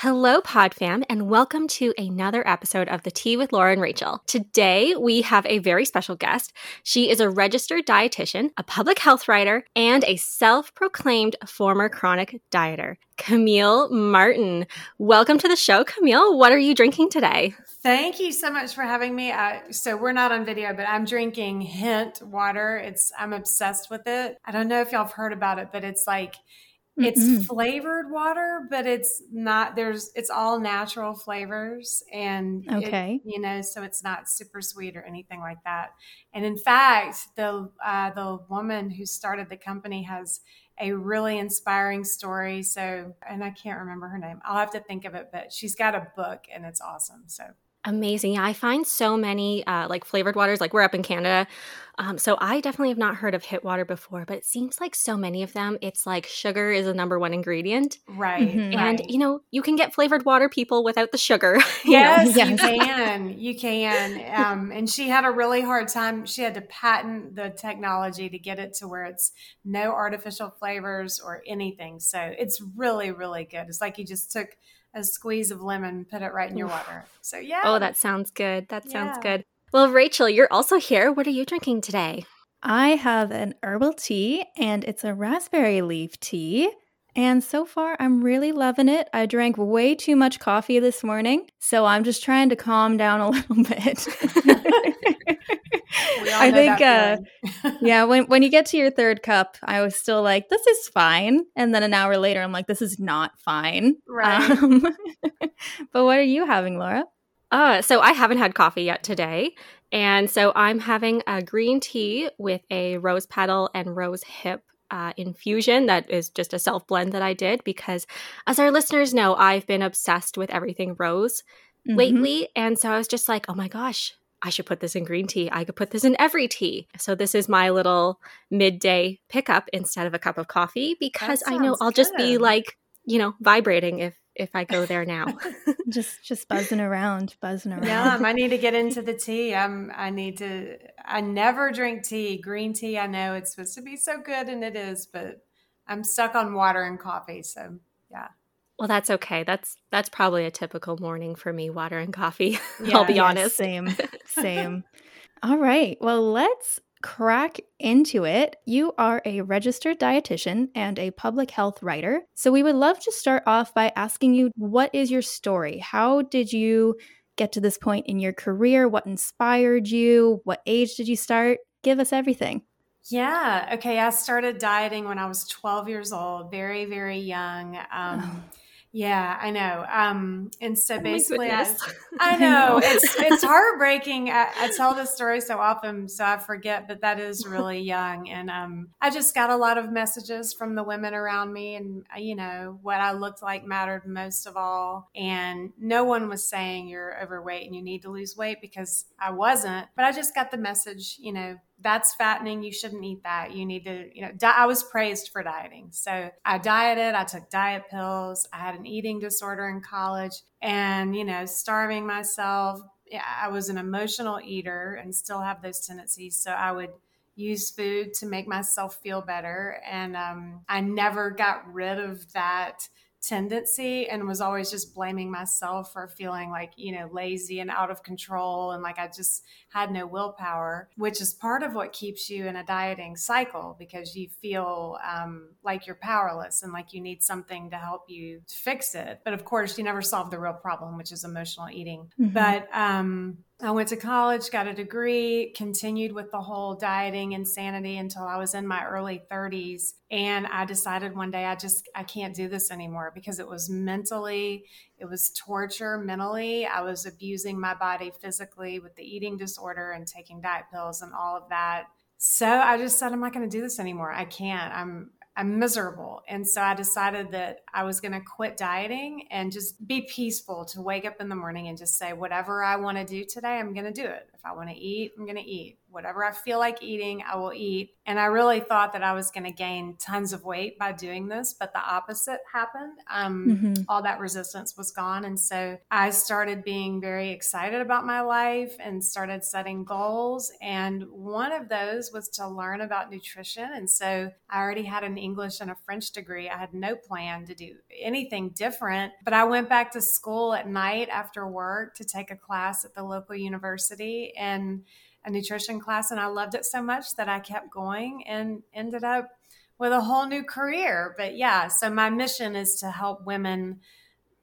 Hello, PodFam, and welcome to another episode of The Tea with Laura and Rachel. Today, we have a very special guest. She is a registered dietitian, a public health writer, and a self proclaimed former chronic dieter, Camille Martin. Welcome to the show, Camille. What are you drinking today? Thank you so much for having me. Uh, so we're not on video, but I'm drinking Hint water. It's I'm obsessed with it. I don't know if y'all have heard about it, but it's like it's mm flavored water, but it's not. There's it's all natural flavors, and okay, it, you know, so it's not super sweet or anything like that. And in fact, the uh, the woman who started the company has a really inspiring story. So, and I can't remember her name. I'll have to think of it, but she's got a book and it's awesome. So Amazing. Yeah, I find so many uh, like flavored waters, like we're up in Canada. Um, so I definitely have not heard of Hint Water before, but it seems like so many of them, it's like sugar is the number one ingredient. Right. Mm-hmm. And, right. you know, you can get flavored water people without the sugar. yes, you, you can. You can. Um, and she had a really hard time. She had to patent the technology to get it to where it's no artificial flavors or anything. So it's really, really good. It's like you just took – a squeeze of lemon, put it right in your water. So yeah. Oh, that sounds good. That sounds yeah. good. Well, Rachel, you're also here. What are you drinking today? I have an herbal tea and it's a raspberry leaf tea. And so far, I'm really loving it. I drank way too much coffee this morning, so I'm just trying to calm down a little bit. I think, uh, yeah, when when you get to your third cup, I was still like, "This is fine," and then an hour later, I'm like, "This is not fine." Right. Um, but what are you having, Laura? Uh, so I haven't had coffee yet today, and so I'm having a green tea with a rose petal and rose hip uh, infusion that is just a self blend that I did because, as our listeners know, I've been obsessed with everything rose mm-hmm. lately. And so I was just like, oh my gosh, I should put this in green tea. I could put this in every tea. So this is my little midday pickup instead of a cup of coffee because I know I'll good. just be like, you know, vibrating if if I go there now. just just buzzing around, buzzing around. Yeah, I need to get into the tea. I'm I need to I never drink tea. Green tea, I know it's supposed to be so good and it is, but I'm stuck on water and coffee, so yeah. Well, that's okay. That's that's probably a typical morning for me, water and coffee. Yeah, I'll be yes, honest. Same. Same. All right. Well, let's crack into it. You are a registered dietitian and a public health writer. So we would love to start off by asking you what is your story? How did you get to this point in your career? What inspired you? What age did you start? Give us everything. Yeah. Okay. I started dieting when I was 12 years old, very, very young. Um, oh. Yeah, I know. Um, and so oh basically, I, I, know it's it's heartbreaking. I, I, tell this story so often, so I forget, but that is really young. And um, I just got a lot of messages from the women around me, and uh, you know what I looked like mattered most of all. And no one was saying you're overweight and you need to lose weight because I wasn't. But I just got the message, you know, that's fattening. You shouldn't eat that. You need to, you know, di- I was praised for dieting. So I dieted, I took diet pills, I had an eating disorder in college, and, you know, starving myself. Yeah, I was an emotional eater and still have those tendencies. So I would use food to make myself feel better. And um, I never got rid of that tendency and was always just blaming myself for feeling like, you know, lazy and out of control and like I just had no willpower, which is part of what keeps you in a dieting cycle because you feel um, like you're powerless and like you need something to help you fix it. But of course, you never solve the real problem, which is emotional eating. Mm-hmm. But um, I went to college, got a degree, continued with the whole dieting insanity until I was in my early 30s. And I decided one day I just I can't do this anymore because it was mentally, it was torture mentally. I was abusing my body physically with the eating disorder and taking diet pills and all of that. So I just said I'm not going to do this anymore. I can't. I'm I'm miserable. And so I decided that I was going to quit dieting and just be peaceful to wake up in the morning and just say, whatever I want to do today, I'm going to do it. If I want to eat, I'm going to eat. whatever I feel like eating, I will eat. And I really thought that I was going to gain tons of weight by doing this, but the opposite happened. Um, mm-hmm. All that resistance was gone. And so I started being very excited about my life and started setting goals. And one of those was to learn about nutrition. And so I already had an English and a French degree. I had no plan to do anything different, but I went back to school at night after work to take a class at the local university. And a nutrition class and I loved it so much that I kept going and ended up with a whole new career. But yeah, so my mission is to help women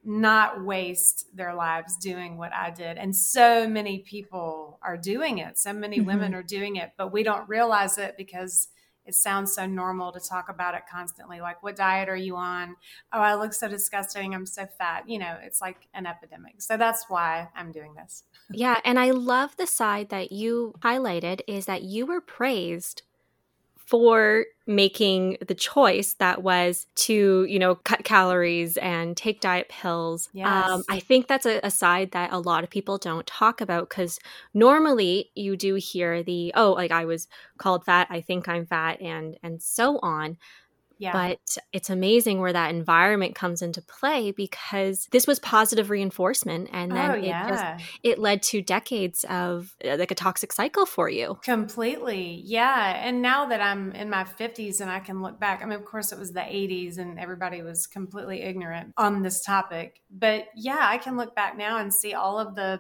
not waste their lives doing what I did. And so many people are doing it. So many mm-hmm. women are doing it, but we don't realize it because it sounds so normal to talk about it constantly. Like, what diet are you on? Oh, I look so disgusting. I'm so fat. You know, it's like an epidemic. So that's why I'm doing this. yeah. And I love the side that you highlighted is that you were praised for making the choice that was to you know cut calories and take diet pills um, yes. Um, i think that's a, a, side that a lot of people don't talk about because normally you do hear the oh like i was called fat i think i'm fat and and so on yeah. But it's amazing where that environment comes into play because this was positive reinforcement and then oh, yeah. it just it led to decades of uh, like a toxic cycle for you. Completely. Yeah. And now that I'm in my 50s and I can look back, I mean of course it was the 80s and everybody was completely ignorant on this topic. But yeah, I can look back now and see all of the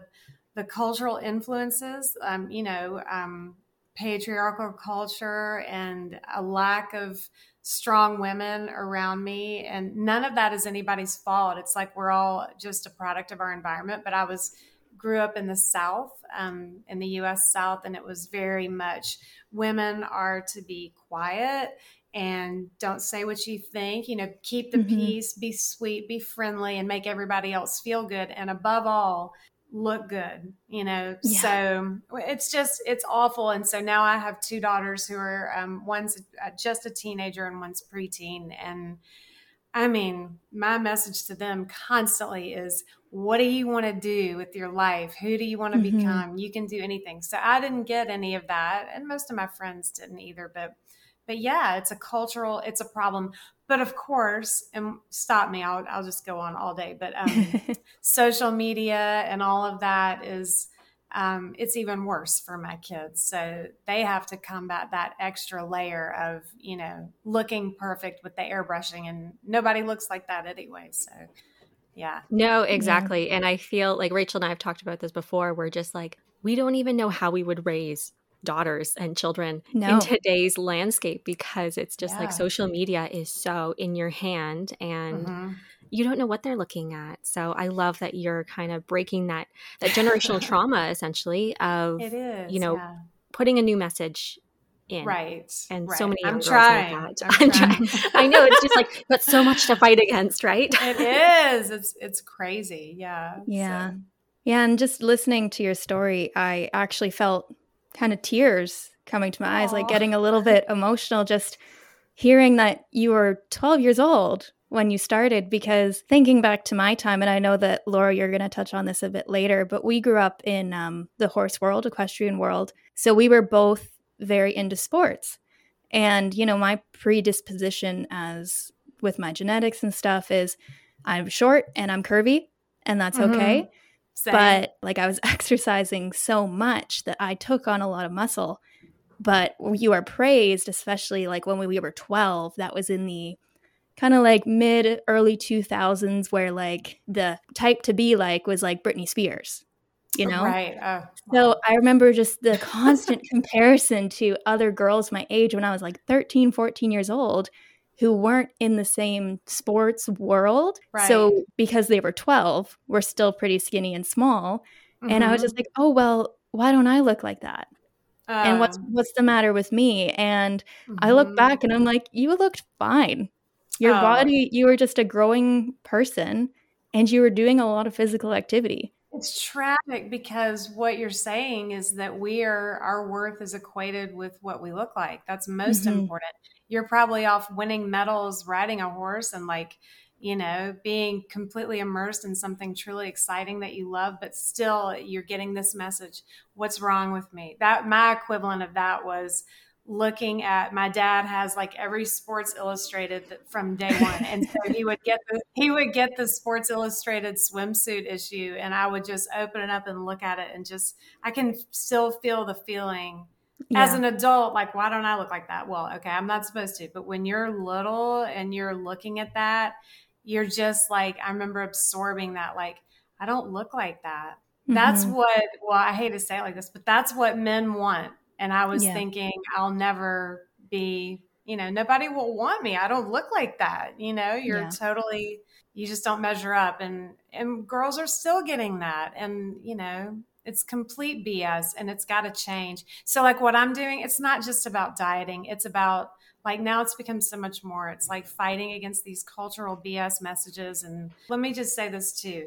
the cultural influences um, you know, um, patriarchal culture and a lack of strong women around me and none of that is anybody's fault it's like we're all just a product of our environment but i was grew up in the south um, in the us south and it was very much women are to be quiet and don't say what you think you know keep the mm-hmm. peace be sweet be friendly and make everybody else feel good and above all look good you know? Yeah. so it's just it's awful. And so now i have two daughters who are um, one's just a teenager and one's preteen. And i mean my message to them constantly is what do you want to do with your life? Who do you want to mm-hmm. become? You can do anything. So i didn't get any of that and most of my friends didn't either but but yeah it's a cultural it's a problem but of course, and stop me, I'll, I'll just go on all day. But um, social media and all of that is, um, it's even worse for my kids. So they have to combat that extra layer of, you know, looking perfect with the airbrushing, and nobody looks like that anyway. So, yeah. No, exactly. Yeah. And I feel like Rachel and I have talked about this before. We're just like, we don't even know how we would raise daughters and children no. in today's landscape because it's just yeah. like social media is so in your hand and mm-hmm. you don't know what they're looking at. So I love that you're kind of breaking that that generational trauma essentially of you know yeah. putting a new message in. Right. And right. so many I'm trying. I'm, I'm trying. I know it's just like but so much to fight against, right? It is. It's it's crazy. Yeah. Yeah. So. Yeah, and just listening to your story, I actually felt kind of tears coming to my Aww. eyes, like getting a little bit emotional just hearing that you were 12 years old when you started because thinking back to my time and i know that laura you're going to touch on this a bit later but we grew up in um, the horse world equestrian world so we were both very into sports and you know my predisposition as with my genetics and stuff is i'm short and i'm curvy and that's mm-hmm. okay same. But like I was exercising so much that I took on a lot of muscle. But you are praised, especially like when we were 12, that was in the kind of like mid early 2000s where like the type to be like was like Britney Spears, you know? Right. Oh, so I remember just the constant comparison to other girls my age when I was like 13, 14 years old who weren't in the same sports world. Right. So because they were 12, were still pretty skinny and small. Mm-hmm. And I was just mm-hmm. like, "Oh, well, why don't I look like that?" Um, and what's um. what's the matter with me? And mm-hmm. I look mm-hmm. back and I'm like, "You looked fine. Your oh. body, you were just a growing person and you were doing a lot of physical activity." It's tragic because what you're saying is that we are our worth is equated with what we look like. That's most mm-hmm. important you're probably off winning medals riding a horse and like you know, being completely immersed in something truly exciting that you love, but still you're getting this message. What's wrong with me? That my equivalent of that was looking at my dad has like every sports illustrated from day one and so he would get the he would get the sports illustrated swimsuit issue and i would just open it up and look at it and just i can still feel the feeling yeah. as an adult like why don't i look like that well okay i'm not supposed to but when you're little and you're looking at that you're just like i remember absorbing that like i don't look like that that's mm-hmm. what well i hate to say it like this but that's what men want and I was yeah. thinking, I'll never be, you know, nobody will want me. I don't look like that. You know, you're yeah. totally, you just don't measure up. And, and girls are still getting that. And, you know, it's complete BS and it's got to change. So, like, what I'm doing, it's not just about dieting, it's about, like now it's become so much more. It's like fighting against these cultural BS messages. And let me just say this too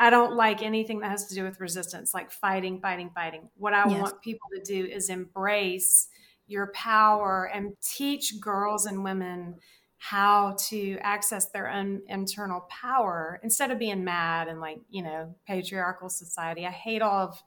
I don't like anything that has to do with resistance, like fighting, fighting, fighting. What I yes. want people to do is embrace your power and teach girls and women how to access their own internal power instead of being mad and like, you know, patriarchal society. I hate all of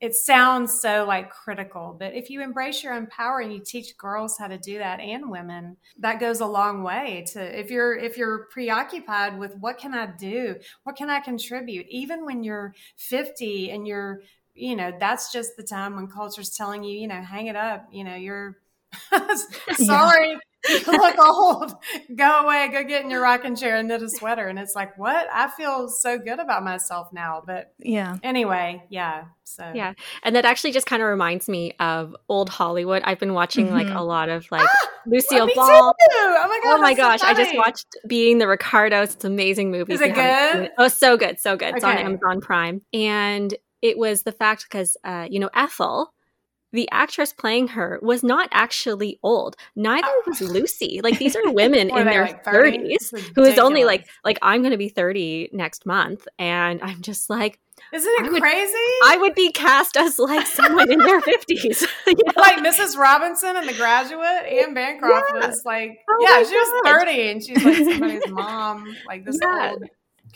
it sounds so like critical, but if you embrace your own power and you teach girls how to do that and women, that goes a long way to if you're if you're preoccupied with what can I do? What can I contribute? Even when you're 50 and you're, you know, that's just the time when culture's telling you, you know, hang it up, you know, you're sorry. Yeah. look old. Go away. Go get in your rocking chair and knit a sweater. And it's like, what? I feel so good about myself now. But yeah. Anyway, yeah. So yeah, and that actually just kind of reminds me of old Hollywood. I've been watching mm-hmm. like a lot of like ah, Lucille Ball. Oh my god! Oh my gosh! So I just watched Being the Ricardos. It's an amazing movie. Is it good? Oh, so good, so good. Okay. It's on Amazon Prime, and it was the fact because uh, you know Ethel the actress playing her was not actually old. Neither oh. was Lucy. Like these are women in their like 30s who is only like like I'm going to be 30 next month and I'm just like isn't it I would, crazy? I would be cast as like someone in their 50s. you know? Like Mrs. Robinson in The Graduate. Anne Bancroft yeah. was like, oh yeah, she was 30 and she's like somebody's mom, like this yeah. old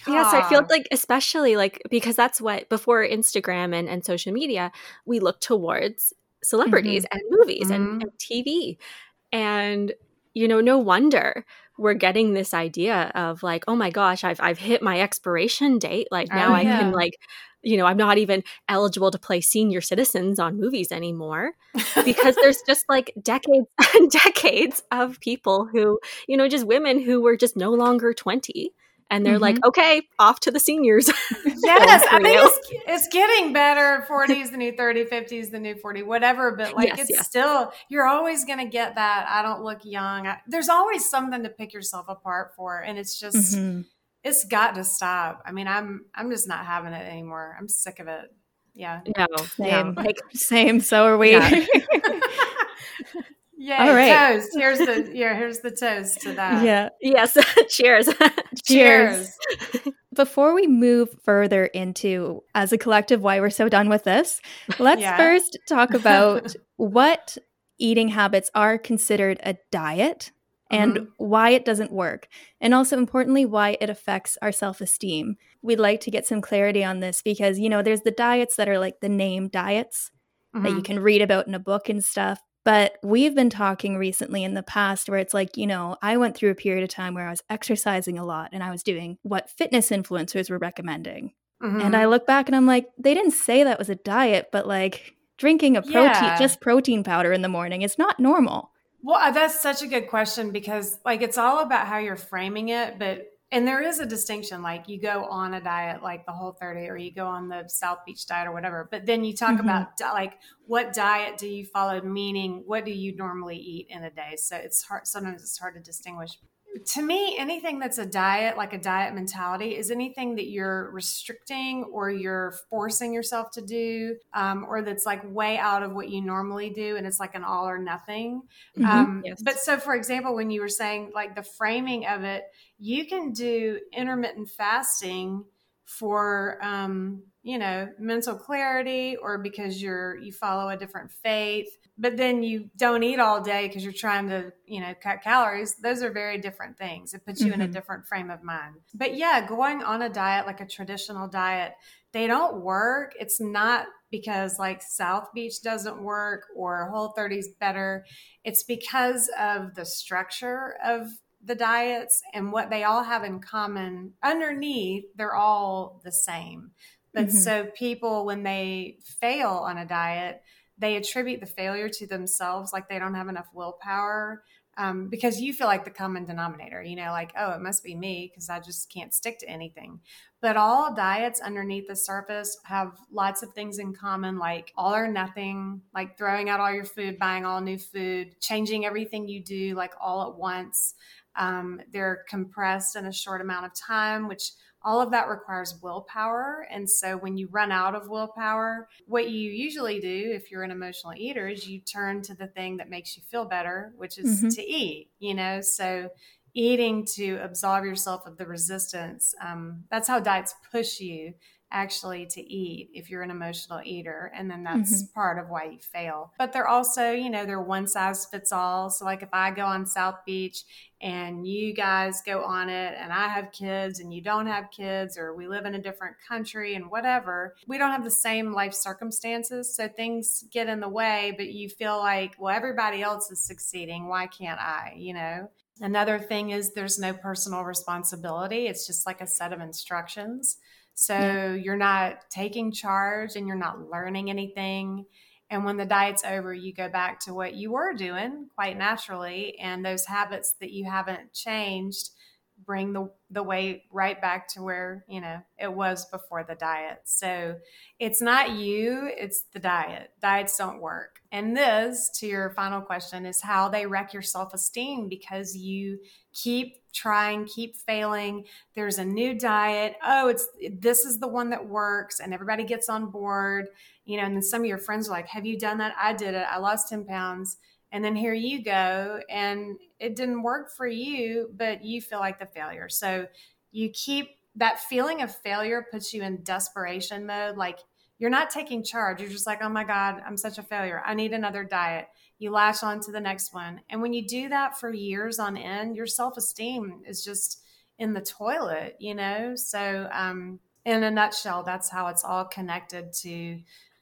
God. Yes, I feel like especially like because that's what before Instagram and, and social media, we look towards celebrities mm-hmm. and movies mm-hmm. and, and TV. And, you know, no wonder we're getting this idea of like, oh my gosh, I've I've hit my expiration date. Like now oh, I can like, you know, I'm not even eligible to play senior citizens on movies anymore because there's just like decades and decades of people who, you know, just women who were just no longer 20 and they're mm-hmm. like, okay, off to the seniors. yes, I think it's, it's, getting better. 40s, the new 30, 50s, the new 40, whatever. But like, yes, it's yes. still, you're always going to get that. I don't look young. I, there's always something to pick yourself apart for. And it's just, mm-hmm. it's got to stop. I mean, I'm, I'm just not having it anymore. I'm sick of it. Yeah. No, same. No. Like, same. So are we. Yeah. Yeah. All right. Toast. Here's the yeah. Here's the toast to that. Yeah. Yes. Cheers. Cheers. Before we move further into as a collective why we're so done with this, let's yeah. first talk about what eating habits are considered a diet and mm-hmm. why it doesn't work, and also importantly, why it affects our self esteem. We'd like to get some clarity on this because, you know, there's the diets that are like the name diets mm-hmm. that you mm-hmm. can read about in a book and stuff. But we've been talking recently in the past where it's like, you know, I went through a period of time where I was exercising a lot and I was doing what fitness influencers were recommending. Mm-hmm. And I look back and I'm like, they didn't say that was a diet, but like drinking a protein, yeah. just protein powder in the morning is not normal. Well, uh, that's such a good question because like it's all about how you're framing it, but and there is a distinction like you go on a diet like the whole 30 or you go on the south beach diet or whatever but then you talk mm-hmm. about like what diet do you follow meaning what do you normally eat in a day so it's hard sometimes it's hard to distinguish to me anything that's a diet like a diet mentality is anything that you're restricting or you're forcing yourself to do um, or that's like way out of what you normally do and it's like an all or nothing mm-hmm. um, yes. but so for example when you were saying like the framing of it you can do intermittent fasting for um, you know mental clarity or because you're you follow a different faith but then you don't eat all day because you're trying to you know cut calories those are very different things it puts you mm-hmm. in a mm-hmm. different frame of mind but yeah going on a diet like a traditional diet they don't work it's not because like south beach doesn't work or whole 30's better it's because of the structure of the diets and what they all have in common underneath they're all the same. But mm-hmm. so people when they fail on a diet they attribute the failure to themselves like they don't have enough willpower um, because you feel like the common denominator you know like oh it must be me because i just can't stick to anything. But all diets underneath the surface have lots of things in common like all or nothing like throwing out all your food buying all new food changing everything you do like all at once um, they're compressed in a short amount of time, which all of that requires willpower. And so when you run out of willpower, what you usually do if you're an emotional eater is you turn to the thing that makes you feel better, which is mm-hmm. to eat, you know? So eating to absolve yourself of the resistance, um, that's how diets push you actually to eat if you're an emotional eater and then that's mm-hmm. part of why you fail but they're also you know they're one size fits all so like if i go on south beach and you guys go on it and i have kids and you don't have kids or we live in a different country and whatever we don't have the same life circumstances so things get in the way but you feel like well everybody else is succeeding why can't i you know Another thing is there's no personal responsibility. It's just like a set of instructions. So yeah. you're not taking charge and you're not learning anything. And when the diet's over, you go back to what you were doing quite naturally. And those habits that you haven't changed bring the, the weight right back to where, you know, it was before the diet. So it's not you, it's the diet. Diets don't work. And this, to your final question, is how they wreck your self esteem because you keep trying, keep failing. There's a new diet. Oh, it's this is the one that works, and everybody gets on board. You know, and then some of your friends are like, Have you done that? I did it. I lost 10 pounds. And then here you go. And it didn't work for you, but you feel like the failure. So you keep that feeling of failure puts you in desperation mode. Like you're not taking charge. You're just like, oh my God, I'm such a failure. I need another diet. You latch on to the next one. And when you do that for years on end, your self esteem is just in the toilet, you know? So, um, in a nutshell, that's how it's all connected to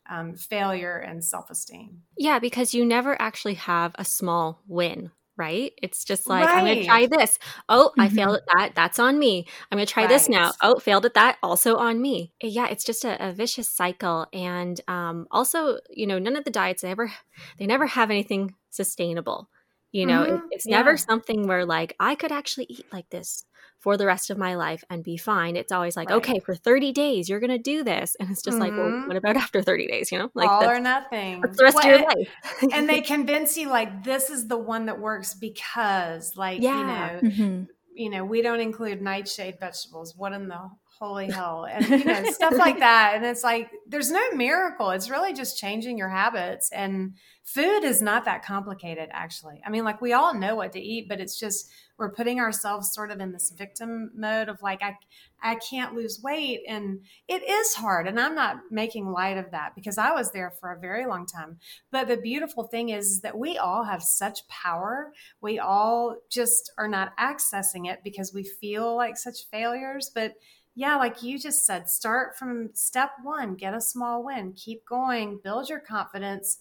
um, failure and self esteem. Yeah, because you never actually have a small win right? It's just like, right. I'm going to try this. Oh, mm-hmm. I failed at that. That's on me. I'm going to try right. this now. Oh, failed at that. Also on me. Eh, yeah, it's just a, a vicious cycle. And um, also, you know, none of the diets, they ever, they never have anything sustainable. You know, mm-hmm. it, it's yeah. never something where like I could actually eat like this for the rest of my life and be fine. It's always like, right. okay, for 30 days, you're going to do this. And it's just mm-hmm. like, well, mm-hmm. what about after 30 days? You know, like all or nothing. the rest well, of your life. and they convince you like, this is the one that works because like, yeah. you know, mm-hmm. you know, we don't include nightshade vegetables. What in the holy hell. And you know stuff like that. And it's like there's no miracle. It's really just changing your habits. And food is not that complicated actually. I mean like we all know what to eat but it's just we're putting ourselves sort of in this victim mode of like i i can't lose weight. And it is hard. And i'm not making light of that because i was there for a very long time. But the beautiful thing is, is that we all have such power. We all just are not accessing it because we feel like such failures. But yeah, like you just said, start from step one, get a small win, keep going, build your confidence.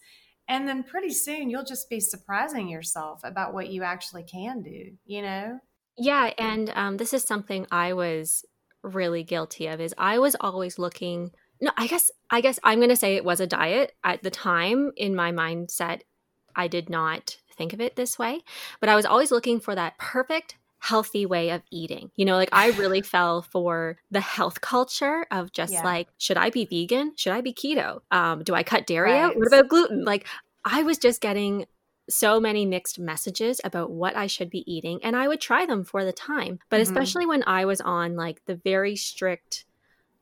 And then pretty soon you'll just be surprising yourself about what you actually can do, you know? Yeah. And um, this is something I was really guilty of is I was always looking no, I guess I guess I'm going to say it was a diet at the time in my mindset. I did not think of it this way, but I was always looking for that perfect healthy way of eating. You know, like I really fell for the health culture of just yeah. like, should I be vegan? Should I be keto? Um, do I cut dairy right. out? What about gluten? Like I was just getting so many mixed messages about what I should be eating, and I would try them for the time. But mm-hmm. especially when I was on like the very strict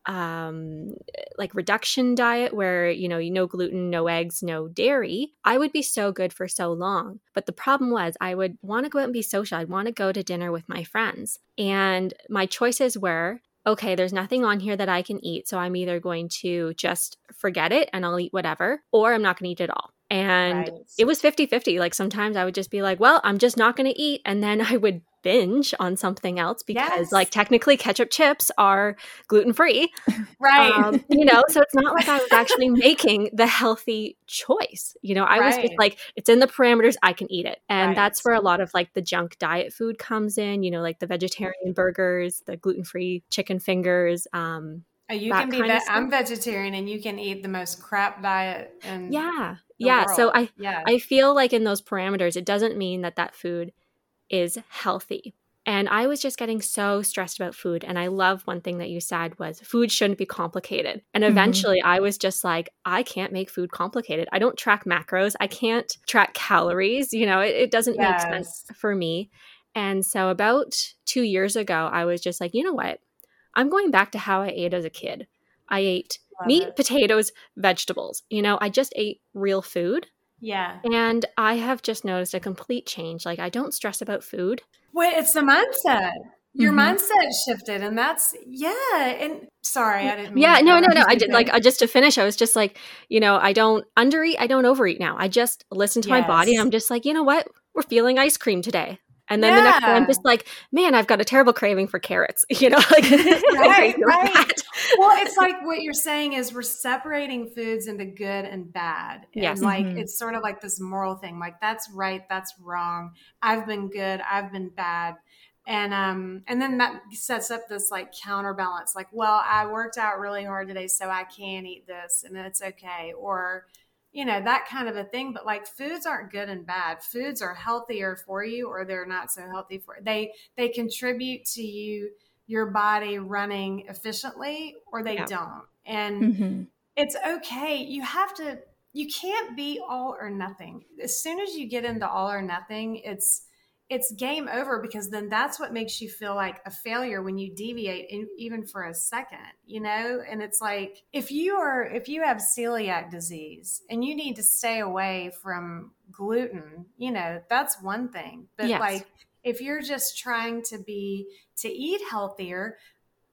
um like reduction diet where you know you no gluten no eggs no dairy i would be so good for so long but the problem was i would want to go out and be social i'd want to go to dinner with my friends and my choices were okay, there's nothing on here that I can eat. So I'm either going to just forget it and I'll eat whatever, or I'm not going to eat it all. And right. it was 50 50. Like sometimes I would just be like, well, I'm just not going to eat. And then I would binge on something else because yes. like technically ketchup chips are gluten free right um, you know so it's not like i was actually making the healthy choice you know i right. was just like it's in the parameters i can eat it and right. that's where a lot of like the junk diet food comes in you know like the vegetarian burgers the gluten free chicken fingers um uh, you can be that i'm vegetarian and you can eat the most crap diet and yeah yeah world. so i yeah. i feel like in those parameters it doesn't mean that that food is healthy. And I was just getting so stressed about food. And I love one thing that you said was food shouldn't be complicated. And mm-hmm. eventually mm-hmm. I was just like, I can't make food complicated. I don't track macros. I can't track calories. You know, it, it doesn't yes. make sense for me. And so about two years ago, I was just like, you know what? I'm going back to how I ate as a kid. I ate love meat, it. potatoes, vegetables. You know, I just ate real food. Yeah. And I have just noticed a complete change. Like I don't stress about food. Wait, it's the mindset. Your mm-hmm. mindset shifted and that's yeah and sorry i didn't yeah no no no i did like I just to finish i was just like you know i don't undereat i don't overeat now i just listen to yes. my body and i'm just like you know what we're feeling ice cream today and then yeah. the next day, I'm just like, man, I've got a terrible craving for carrots. You know, like right, right. well, it's like what you're saying is we're separating foods into good and bad. And yes. like mm-hmm. it's sort of like this moral thing. Like that's right, that's wrong. I've been good, I've been bad. And um and then that sets up this like counterbalance, like, well, I worked out really hard today, so I can eat this and it's okay. Or you know that kind of a thing but like foods aren't good and bad foods are healthier for you or they're not so healthy for they they contribute to you your body running efficiently or they yeah. don't and mm-hmm. it's okay you have to you can't be all or nothing as soon as you get into all or nothing it's it's game over because then that's what makes you feel like a failure when you deviate in, even for a second you know and it's like if you are if you have celiac disease and you need to stay away from gluten you know that's one thing but yes. like if you're just trying to be to eat healthier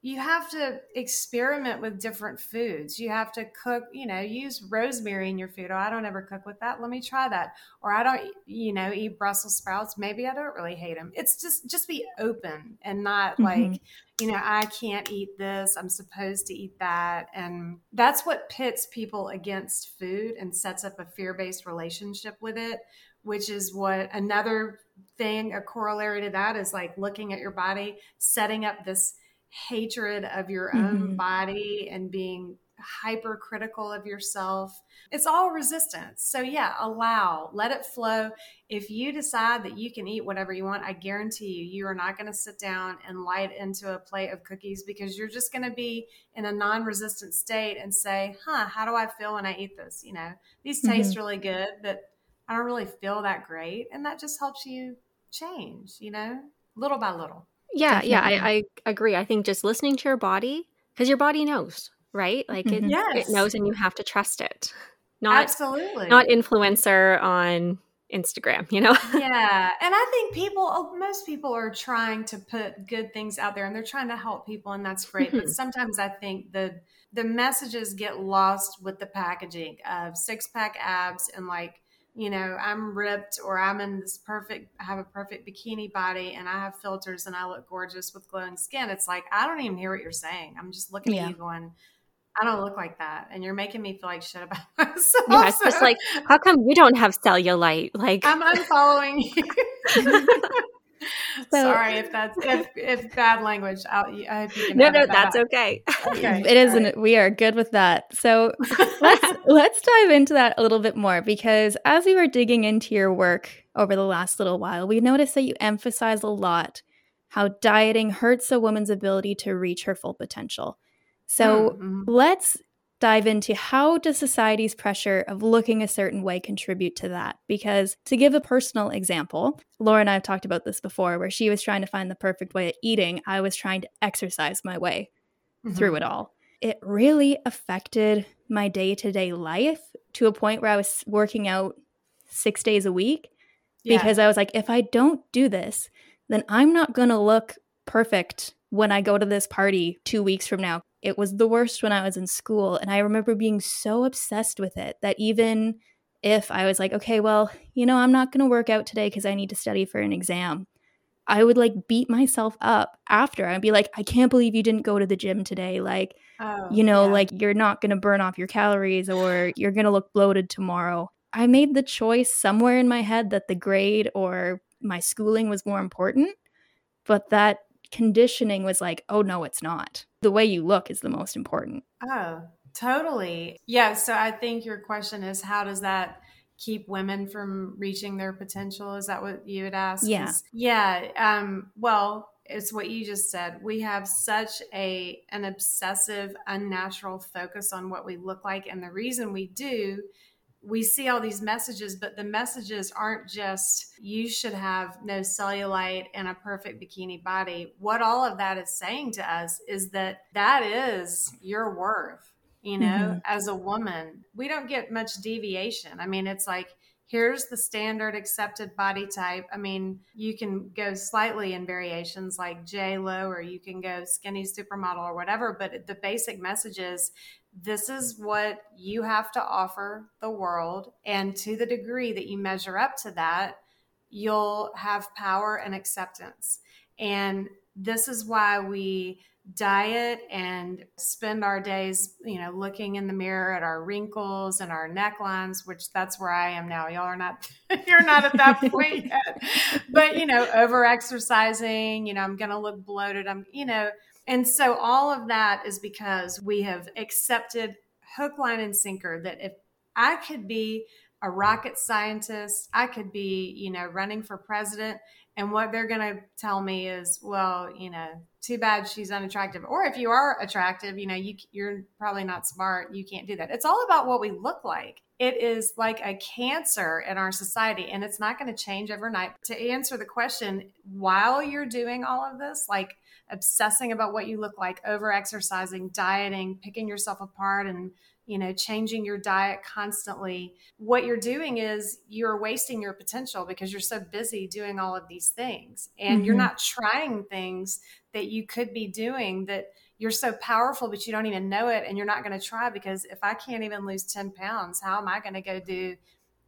you have to experiment with different foods. You have to cook, you know, use rosemary in your food. Oh, I don't ever cook with that. Let me try that. Or I don't, you know, eat Brussels sprouts. Maybe I don't really hate them. It's just, just be open and not mm-hmm. like, you know, I can't eat this. I'm supposed to eat that. And that's what pits people against food and sets up a fear based relationship with it, which is what another thing, a corollary to that is like looking at your body, setting up this hatred of your own mm-hmm. body and being hypercritical of yourself. It's all resistance. So, yeah, allow, let it flow. If you decide that you can eat whatever you want, I guarantee you, you are not going to sit down and light into a plate of cookies because you're just going to be in a non resistant state and say, huh, how do I feel when I eat this? You know, these taste mm-hmm. really good, but I don't really feel that great. And that just helps you change, you know, little by little. Yeah, Definitely. yeah, I, I agree. I think just listening to your body, because your body knows, right? Like it, mm-hmm. yes. it knows and you have to trust it. Not absolutely not influencer on Instagram, you know? yeah. And I think people, oh, most people are trying to put good things out there and they're trying to help people, and that's great. but mm-hmm. sometimes I think the the messages get lost with the packaging of six pack abs and like you know, I'm ripped or I'm in this perfect, I have a perfect bikini body and I have filters and I look gorgeous with glowing skin. It's like, I don't even hear what you're saying. I'm just looking yeah. at you going, I don't look like that. And you're making me feel like shit about myself. Yeah, it's just like, how come you don't have cellulite? Like, I'm unfollowing you. So, Sorry if that's if, if bad language. I'll, I hope you can. No, no, that's out. okay. okay. It isn't. Right. We are good with that. So let's let's dive into that a little bit more because as we were digging into your work over the last little while, we noticed that you emphasize a lot how dieting hurts a woman's ability to reach her full potential. So mm-hmm. let's dive into how does society's pressure of looking a certain way contribute to that because to give a personal example laura and i have talked about this before where she was trying to find the perfect way of eating i was trying to exercise my way mm-hmm. through it all it really affected my day-to-day life to a point where i was working out six days a week yeah. because i was like if i don't do this then i'm not going to look perfect when I go to this party two weeks from now. It was the worst when I was in school. And I remember being so obsessed with it that even if I was like, okay, well, you know, I'm not going to work out today because I need to study for an exam, I would like beat myself up after. I'd be like, I can't believe you didn't go to the gym today. Like, oh, you know, yeah. like you're not going to burn off your calories or you're going to look bloated tomorrow. I made the choice somewhere in my head that the grade or my schooling was more important, but that conditioning was like, oh, no, it's not. The way you look is the most important. Oh, totally. Yeah. So I think your question is how does that keep women from reaching their potential? Is that what you would ask? Yeah. Yeah. Um, well, it's what you just said. We have such a an obsessive, unnatural focus on what we look like. And the reason we do we see all these messages, but the messages aren't just you should have no cellulite and a perfect bikini body. What all of that is saying to us is that that is your worth, you know, mm-hmm. as a woman. We don't get much deviation. I mean, it's like, here's the standard accepted body type. I mean, you can go slightly in variations like J Lo, or you can go skinny supermodel or whatever, but the basic message is this is what you have to offer the world. And to the degree that you measure up to that, you'll have power and acceptance. And this is why we diet and spend our days, you know, looking in the mirror at our wrinkles and our necklines, which that's where I am now. Y'all are not, you're not at that point yet. But, you know, over exercising, you know, I'm going to look bloated. I'm, you know, and so all of that is because we have accepted hook, line, and sinker that if I could be a rocket scientist, I could be, you know, running for president. And what they're going to tell me is, well, you know, too bad she's unattractive. Or if you are attractive, you know, you, you're probably not smart. You can't do that. It's all about what we look like. It is like a cancer in our society, and it's not going to change overnight. To answer the question, while you're doing all of this, like obsessing about what you look like, over exercising, dieting, picking yourself apart and you know, changing your diet constantly, what you're doing is you're wasting your potential because you're so busy doing all of these things and mm-hmm. you're not trying things that you could be doing that you're so powerful, but you don't even know it and you're not going to try because if I can't even lose 10 pounds, how am I going to go do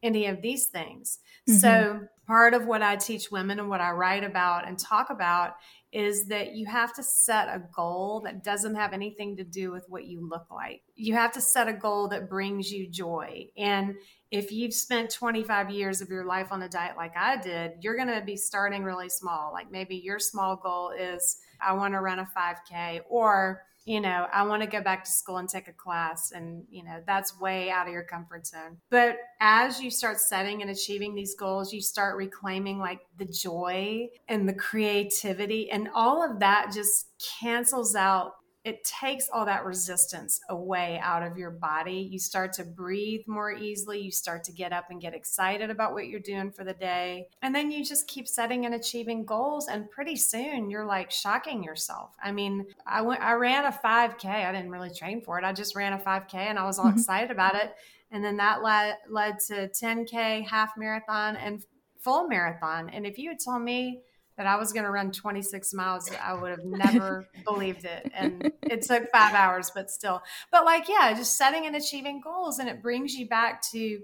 any of these things? Mm-hmm. So, part of what I teach women and what I write about and talk about is that you have to set a goal that doesn't have anything to do with what you look like. You have to set a goal that brings you joy. And if you've spent 25 years of your life on a diet like I did, you're going to be starting really small. Like maybe your small goal is I want to run a 5K or you know, I want to go back to school and take a class. And, you know, that's way out of your comfort zone. But as you start setting and achieving these goals, you start reclaiming like the joy and the creativity, and all of that just cancels out it takes all that resistance away out of your body. You start to breathe more easily. You start to get up and get excited about what you're doing for the day. And then you just keep setting and achieving goals. And pretty soon you're like shocking yourself. I mean, I went, I ran a 5K. I didn't really train for it. I just ran a 5K and I was all mm-hmm. excited about it. And then that led, led to 10K, half marathon, and full marathon. And if you had told me, that I was going to run 26 miles, I would have never believed it. And it took five hours, but still. But like, yeah, just setting and achieving goals, and it brings you back to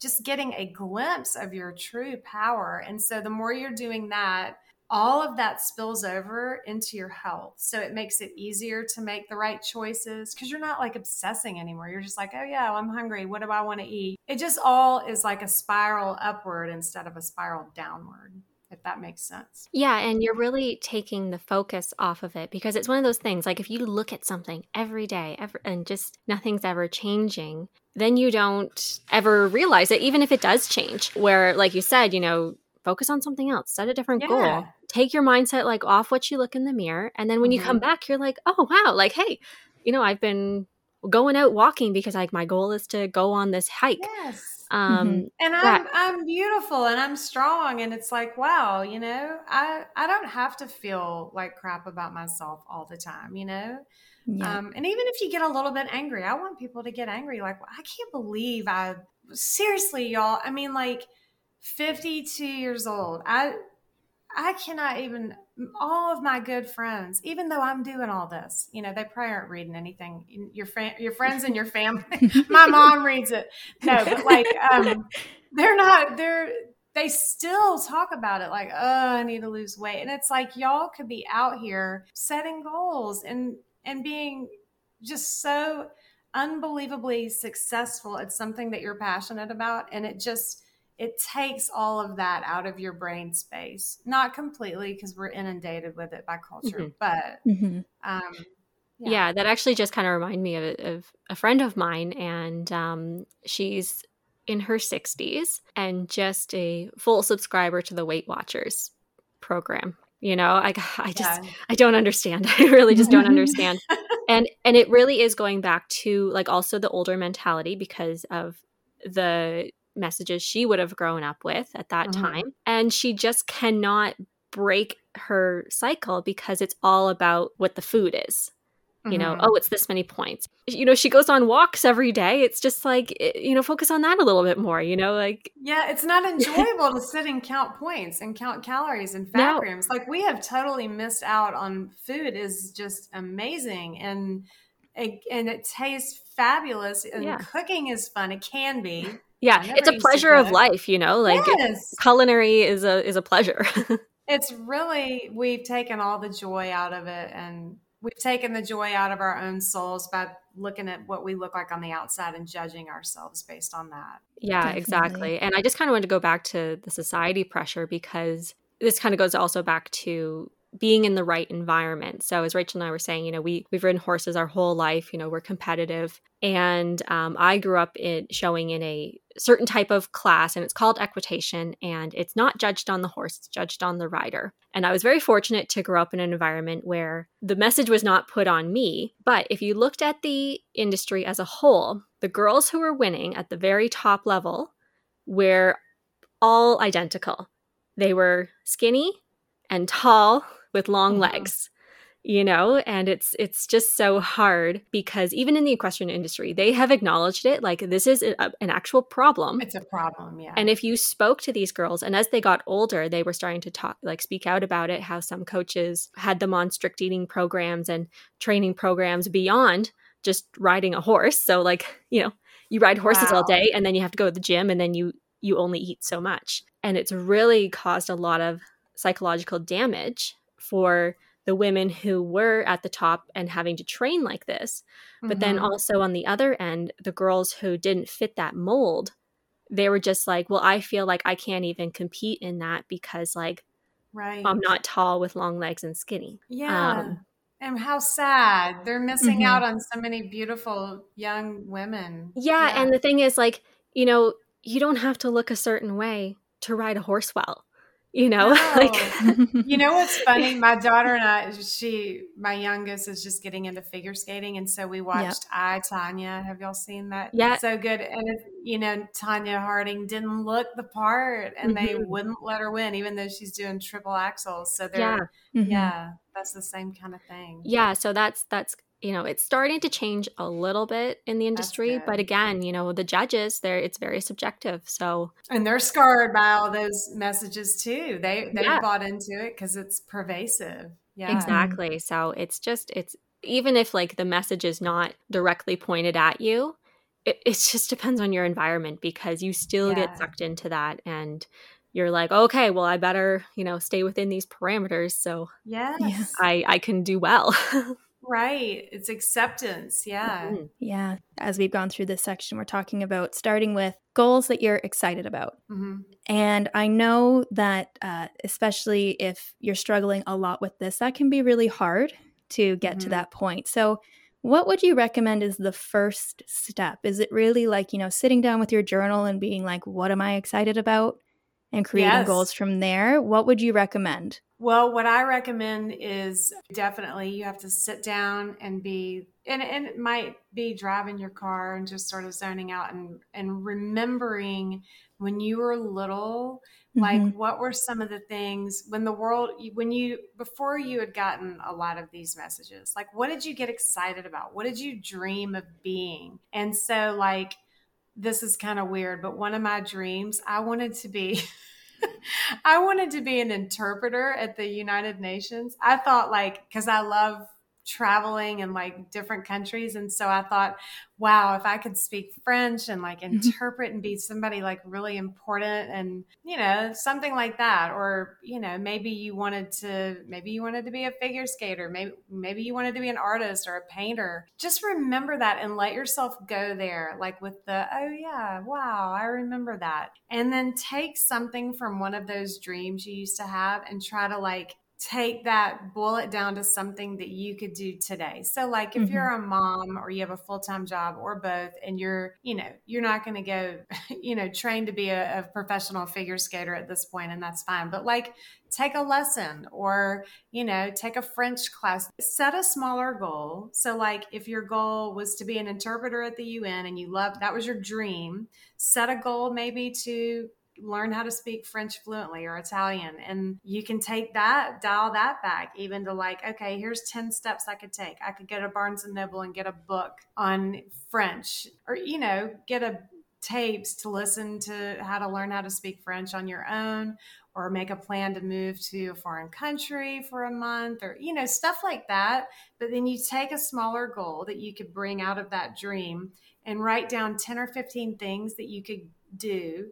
just getting a glimpse of your true power. And so the more you're doing that, all of that spills over into your health. So it makes it easier to make the right choices because you're not like obsessing anymore. You're just like, oh, yeah, I'm hungry. What do I want to eat? It just all is like a spiral upward instead of a spiral downward if that makes sense. Yeah, and you're really taking the focus off of it because it's one of those things like if you look at something every day ever, and just nothing's ever changing, then you don't ever realize it even if it does change. Where like you said, you know, focus on something else, set a different yeah. goal. Take your mindset like off what you look in the mirror and then when mm-hmm. you come mm-hmm. back you're like, "Oh, wow, like hey, you know, I've been going out walking because like my goal is to go on this hike." Yes um mm-hmm. and i'm i'm beautiful and i'm strong and it's like wow you know i i don't have to feel like crap about myself all the time you know yeah. um and even if you get a little bit angry i want people to get angry like well, i can't believe i seriously y'all i mean like 52 years old i i cannot even all of my good friends, even though I'm doing all this, you know, they probably aren't reading anything. Your friend, your friends and your family. my mom reads it. No, but like, um, they're not. They're they still talk about it like, oh, I need to lose weight, and it's like y'all could be out here setting goals and and being just so unbelievably successful at something that you're passionate about, and it just it takes all of that out of your brain space. Not completely because we're inundated with it by culture, mm-hmm. but mm-hmm. Um, yeah. yeah. that actually just kind of reminded me of, of, a friend of mine, and um, she's in her 60s and just a full subscriber to the Weight Watchers program. You know, I I just yeah. I don't understand. I really just don't understand. and and it really is going back to like also the older mentality because of the messages she would have grown up with at that mm-hmm. time. And she just cannot break her cycle because it's all about what the food is. You know, mm-hmm. oh, it's this many points. You know, she goes on walks every day. It's just like, eh, you know, focus on that a little bit more, you know, like. Yeah, it's not enjoyable to sit and count points and count calories and fat no. grams. Like, we have totally missed out on food, is just amazing. And, and it tastes fabulous. And yeah. cooking is fun. It can be yeah it's a pleasure of life you know like yes. culinary is a is a pleasure it's really we've taken all the joy out of it and we've taken the joy out of our own souls by looking at what we look like on the outside and judging ourselves based on that yeah Definitely. exactly and i just kind of wanted to go back to the society pressure because this kind of goes also back to being in the right environment. So as Rachel and I were saying, you know, we we've ridden horses our whole life. You know, we're competitive, and um, I grew up in showing in a certain type of class, and it's called equitation, and it's not judged on the horse; it's judged on the rider. And I was very fortunate to grow up in an environment where the message was not put on me. But if you looked at the industry as a whole, the girls who were winning at the very top level were all identical. They were skinny and tall with long mm-hmm. legs you know and it's it's just so hard because even in the equestrian industry they have acknowledged it like this is a, an actual problem. It's a problem yeah. And if you spoke to these girls and as they got older they were starting to talk like speak out about it how some coaches had them on strict eating programs and training programs beyond just riding a horse. So like you know you ride horses wow. all day and then you have to go to the gym and then you you only eat so much. And it's really caused a lot of psychological damage for the women who were at the top and having to train like this. But mm-hmm. then also on the other end, the girls who didn't fit that mold, they were just like, well, I feel like I can't even compete in that because, like, right. I'm not tall with long legs and skinny. Yeah. Um, and how sad. They're missing mm-hmm. out on so many beautiful young women. Yeah, yeah. And the thing is, like, you know, you don't have to look a certain way to ride a horse well you know no. like you know what's funny my daughter and i she my youngest is just getting into figure skating and so we watched yep. i Tonya have y'all seen that yeah so good and it, you know Tonya Harding didn't look the part and mm-hmm. they wouldn't let her win even though she's doing triple axels so they're yeah, mm-hmm. yeah that's the same kind of thing yeah so that's that's you know it's starting to change a little bit in the industry but again you know the judges there it's very subjective so and they're scarred by all those messages too. They they yeah. bought into it because it's pervasive. Yeah. Exactly so it's just it's even if like the message is not directly pointed at you it, it just depends on your environment because you still yeah. get sucked into that and you're like okay well i better you know stay within these parameters so yes. I i can do well Right. It's acceptance. Yeah. Mm-hmm. Yeah. As we've gone through this section, we're talking about starting with goals that you're excited about. Mm-hmm. And I know that, uh, especially if you're struggling a lot with this, that can be really hard to get mm-hmm. to that point. So, what would you recommend is the first step? Is it really like, you know, sitting down with your journal and being like, what am I excited about? And creating yes. goals from there? What would you recommend? Well, what I recommend is definitely you have to sit down and be, and, and it might be driving your car and just sort of zoning out and, and remembering when you were little, like mm-hmm. what were some of the things when the world, when you, before you had gotten a lot of these messages, like what did you get excited about? What did you dream of being? And so, like, this is kind of weird, but one of my dreams, I wanted to be. I wanted to be an interpreter at the United Nations. I thought like cuz I love traveling in like different countries and so i thought wow if i could speak french and like mm-hmm. interpret and be somebody like really important and you know something like that or you know maybe you wanted to maybe you wanted to be a figure skater maybe maybe you wanted to be an artist or a painter just remember that and let yourself go there like with the oh yeah wow i remember that and then take something from one of those dreams you used to have and try to like take that boil it down to something that you could do today. So like if mm-hmm. you're a mom or you have a full-time job or both and you're you know you're not going to go you know train to be a, a, professional figure skater at this point and that's fine. But like take a lesson or you know take a french class. Set a smaller goal. So like if your goal was to be an interpreter at the un and you love that was your dream set a goal maybe to learn how to speak French fluently or Italian. And you can take that, dial that back, even to like, okay, here's 10 steps I could take. I could go to Barnes and Noble and get a book on French or, you know, get a tapes to listen to how to learn how to speak French on your own or make a plan to move to a foreign country for a month or you know stuff like that but then you take a smaller goal that you could bring out of that dream and write down 10 or 15 things that you could do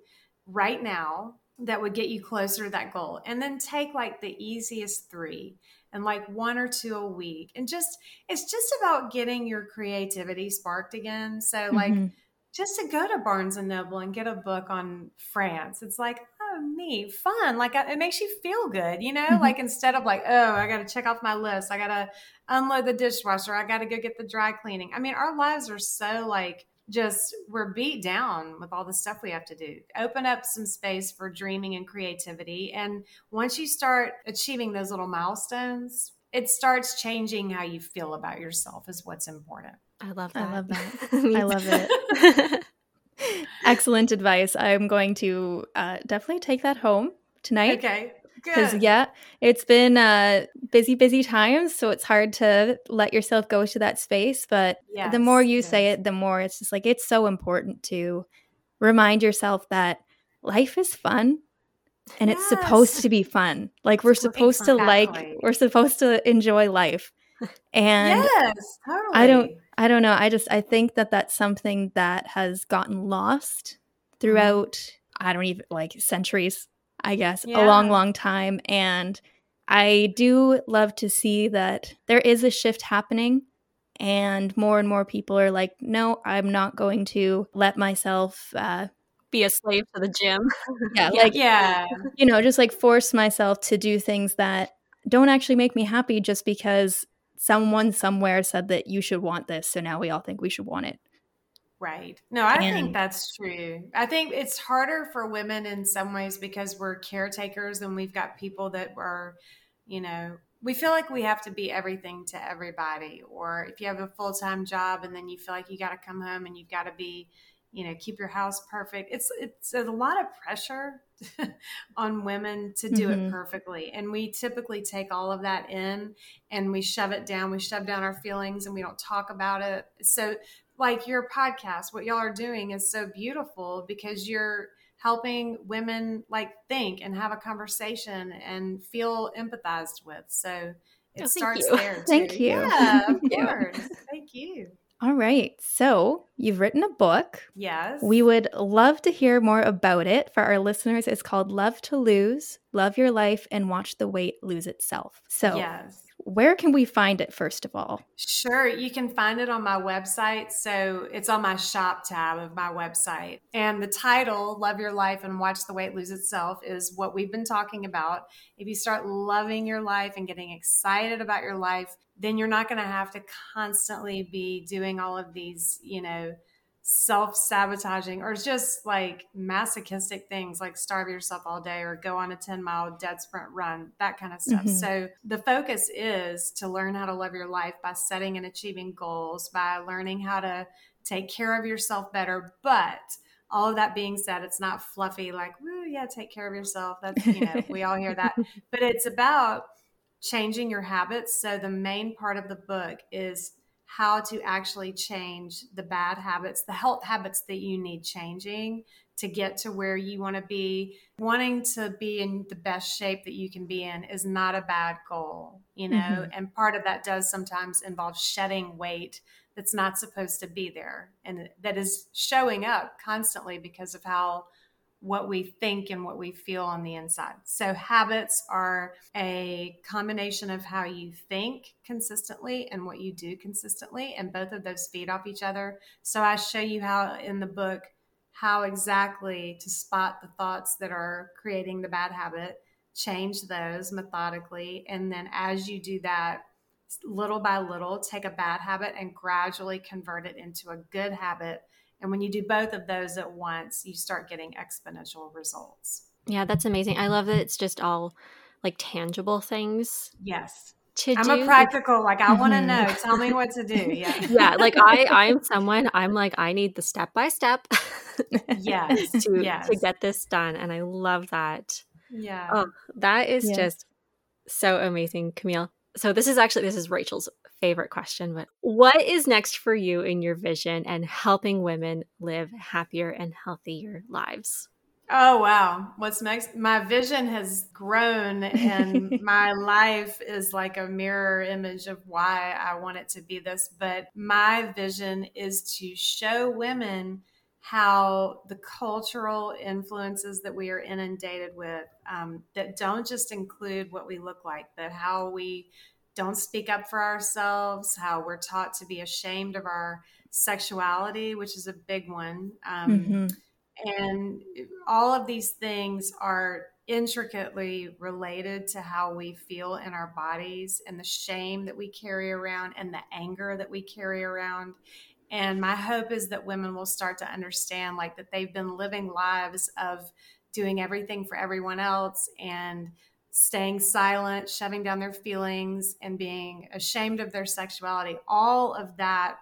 right now that would get you closer to that goal. And then take like the easiest three and like one or two a week. And just, it's just about getting your creativity sparked again. So, like, mm-hmm. just to go to Barnes and Noble and get a book on France, it's like, oh, neat, fun. Like, it makes you feel good, you know? Mm-hmm. Like, instead of like, oh, I got to check off my list, I got to unload the dishwasher, I got to go get the dry cleaning. I mean, our lives are so like, just we're beat down with all the stuff we have to do. Open up some space for dreaming and creativity. And once you start achieving those little milestones, it starts changing how you feel about yourself, is what's important. I love that. I love that. I love it. Excellent advice. I'm going to uh, definitely take that home tonight. Okay. Because yeah, it's been uh, busy, busy times, so it's hard to let yourself go to that space. But yes, the more you yes. say it, the more it's just like it's so important to remind yourself that life is fun and yes. it's supposed to be fun. Like we're supposed to like we're supposed to enjoy life. And yes, totally. I don't I don't know. I just I think that that's something that has gotten lost mm-hmm. throughout mm-hmm. I don't even like centuries I guess, yeah. a long, long time. And I do love to see that there is a shift happening and more and more people are like, no, I'm not going to let myself uh, be a slave to the gym. yeah, like, yeah, you know, just like force myself to do things that don't actually make me happy just because someone somewhere said that you should want this. So now we all think we should want it. Right. No, I and, think that's true. I think it's harder for women in some ways because we're caretakers and we've got people that are, you know, we feel like we have to be everything to everybody. Or if you have a full time job and then you feel like you got to come home and you've got to be, you know, keep your house perfect. It's it's a lot of pressure on women to do mm-hmm. it perfectly. And we typically take all of that in and we shove it down. We shove down our feelings and we don't talk about it. So like your podcast, what y'all are doing is so beautiful because you're helping women like think and have a conversation and feel empathized with. So it oh, starts you. there. Too. Thank you. Yeah, of course. Thank you. All right. So you've written a book. Yes. We would love to hear more about it. For our listeners, it's called Love to Lose, Love Your Life, and Watch the Weight Lose Itself. So yes where can we find it first of all? Sure, you can find it on my website. So it's on my shop tab of my website. And the title, Love Your Life and Watch the Weight Lose Itself, is what we've been talking about. If you start loving your life and getting excited about your life, then you're not going to have to constantly be doing all of these, you know, self sabotaging or just like masochistic things like starve yourself all day or go on a 10 mile dead sprint run, that kind of stuff. Mm-hmm. So the focus is to learn how to love your life by setting and achieving goals, by learning how to take care of yourself better. But all of that being said, it's not fluffy like, woo, yeah, take care of yourself. That's, you know, we all hear that. But it's about changing your habits. So the main part of the book is how to actually change the bad habits, the health habits that you need changing to get to where you want to be. Wanting to be in the best shape that you can be in is not a bad goal, you know, mm-hmm. and part of that does sometimes involve shedding weight that's not supposed to be there and that is showing up constantly because of how what we think and what we feel on the inside. So, habits are a combination of how you think consistently and what you do consistently, and both of those feed off each other. So, I show you how in the book how exactly to spot the thoughts that are creating the bad habit, change those methodically, and then as you do that, little by little, take a bad habit and gradually convert it into a good habit and when you do both of those at once, you start getting exponential results. Yeah, that's amazing. I love that it's just all like tangible things. Yes. To I'm do. a practical, like I want to mm-hmm. know. Tell me what to do. Yeah. yeah. Like I, I'm someone, I'm like, I need the step by step. Yes. To, yes. to get this done. And I love that. Yeah. Oh, that is yes. just so amazing, Camille. So this is actually this is Rachel's favorite question, but what is next for you in your vision and helping women live happier and healthier lives? Oh, wow. What's next? My vision has grown, and my life is like a mirror image of why I want it to be this. But my vision is to show women how the cultural influences that we are inundated with um, that don't just include what we look like, but how we don't speak up for ourselves, how we're taught to be ashamed of our sexuality, which is a big one. Um, mm-hmm. And all of these things are intricately related to how we feel in our bodies and the shame that we carry around and the anger that we carry around. And my hope is that women will start to understand like that they've been living lives of doing everything for everyone else and staying silent, shoving down their feelings, and being ashamed of their sexuality, all of that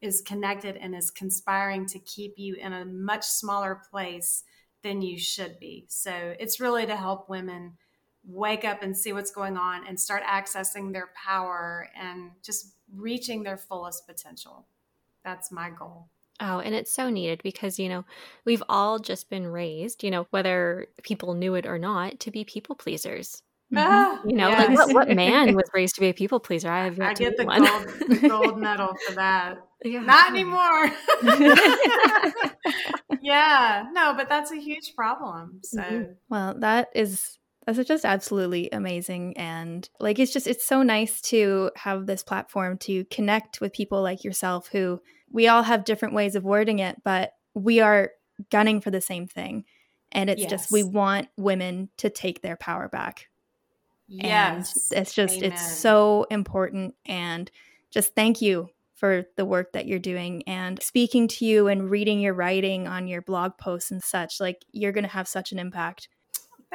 is connected and is conspiring to keep you in a much smaller place than you should be. So it's really to help women wake up and see what's going on and start accessing their power and just reaching their fullest potential. That's my goal. Oh, and it's so needed because, you know, we've all just been raised, you know, whether people knew it or not, to be people pleasers. Ah, you know, yes. like what, what, man was raised to be a people pleaser? I have I get the one. gold, the gold medal for that. Yeah. Not anymore. yeah, no, but that's a huge problem. So, mm-hmm. well, that is that's just absolutely amazing and like it's just it's so nice to have this platform to connect with people like yourself who we all have different ways of wording it, but we are gunning for the same thing. And it's yes. just we want women to take their power back. Yes. And it's just Amen. it's so important and just thank you for the work that you're doing and speaking to you and reading your writing on your blog posts and such like you're going to have such an impact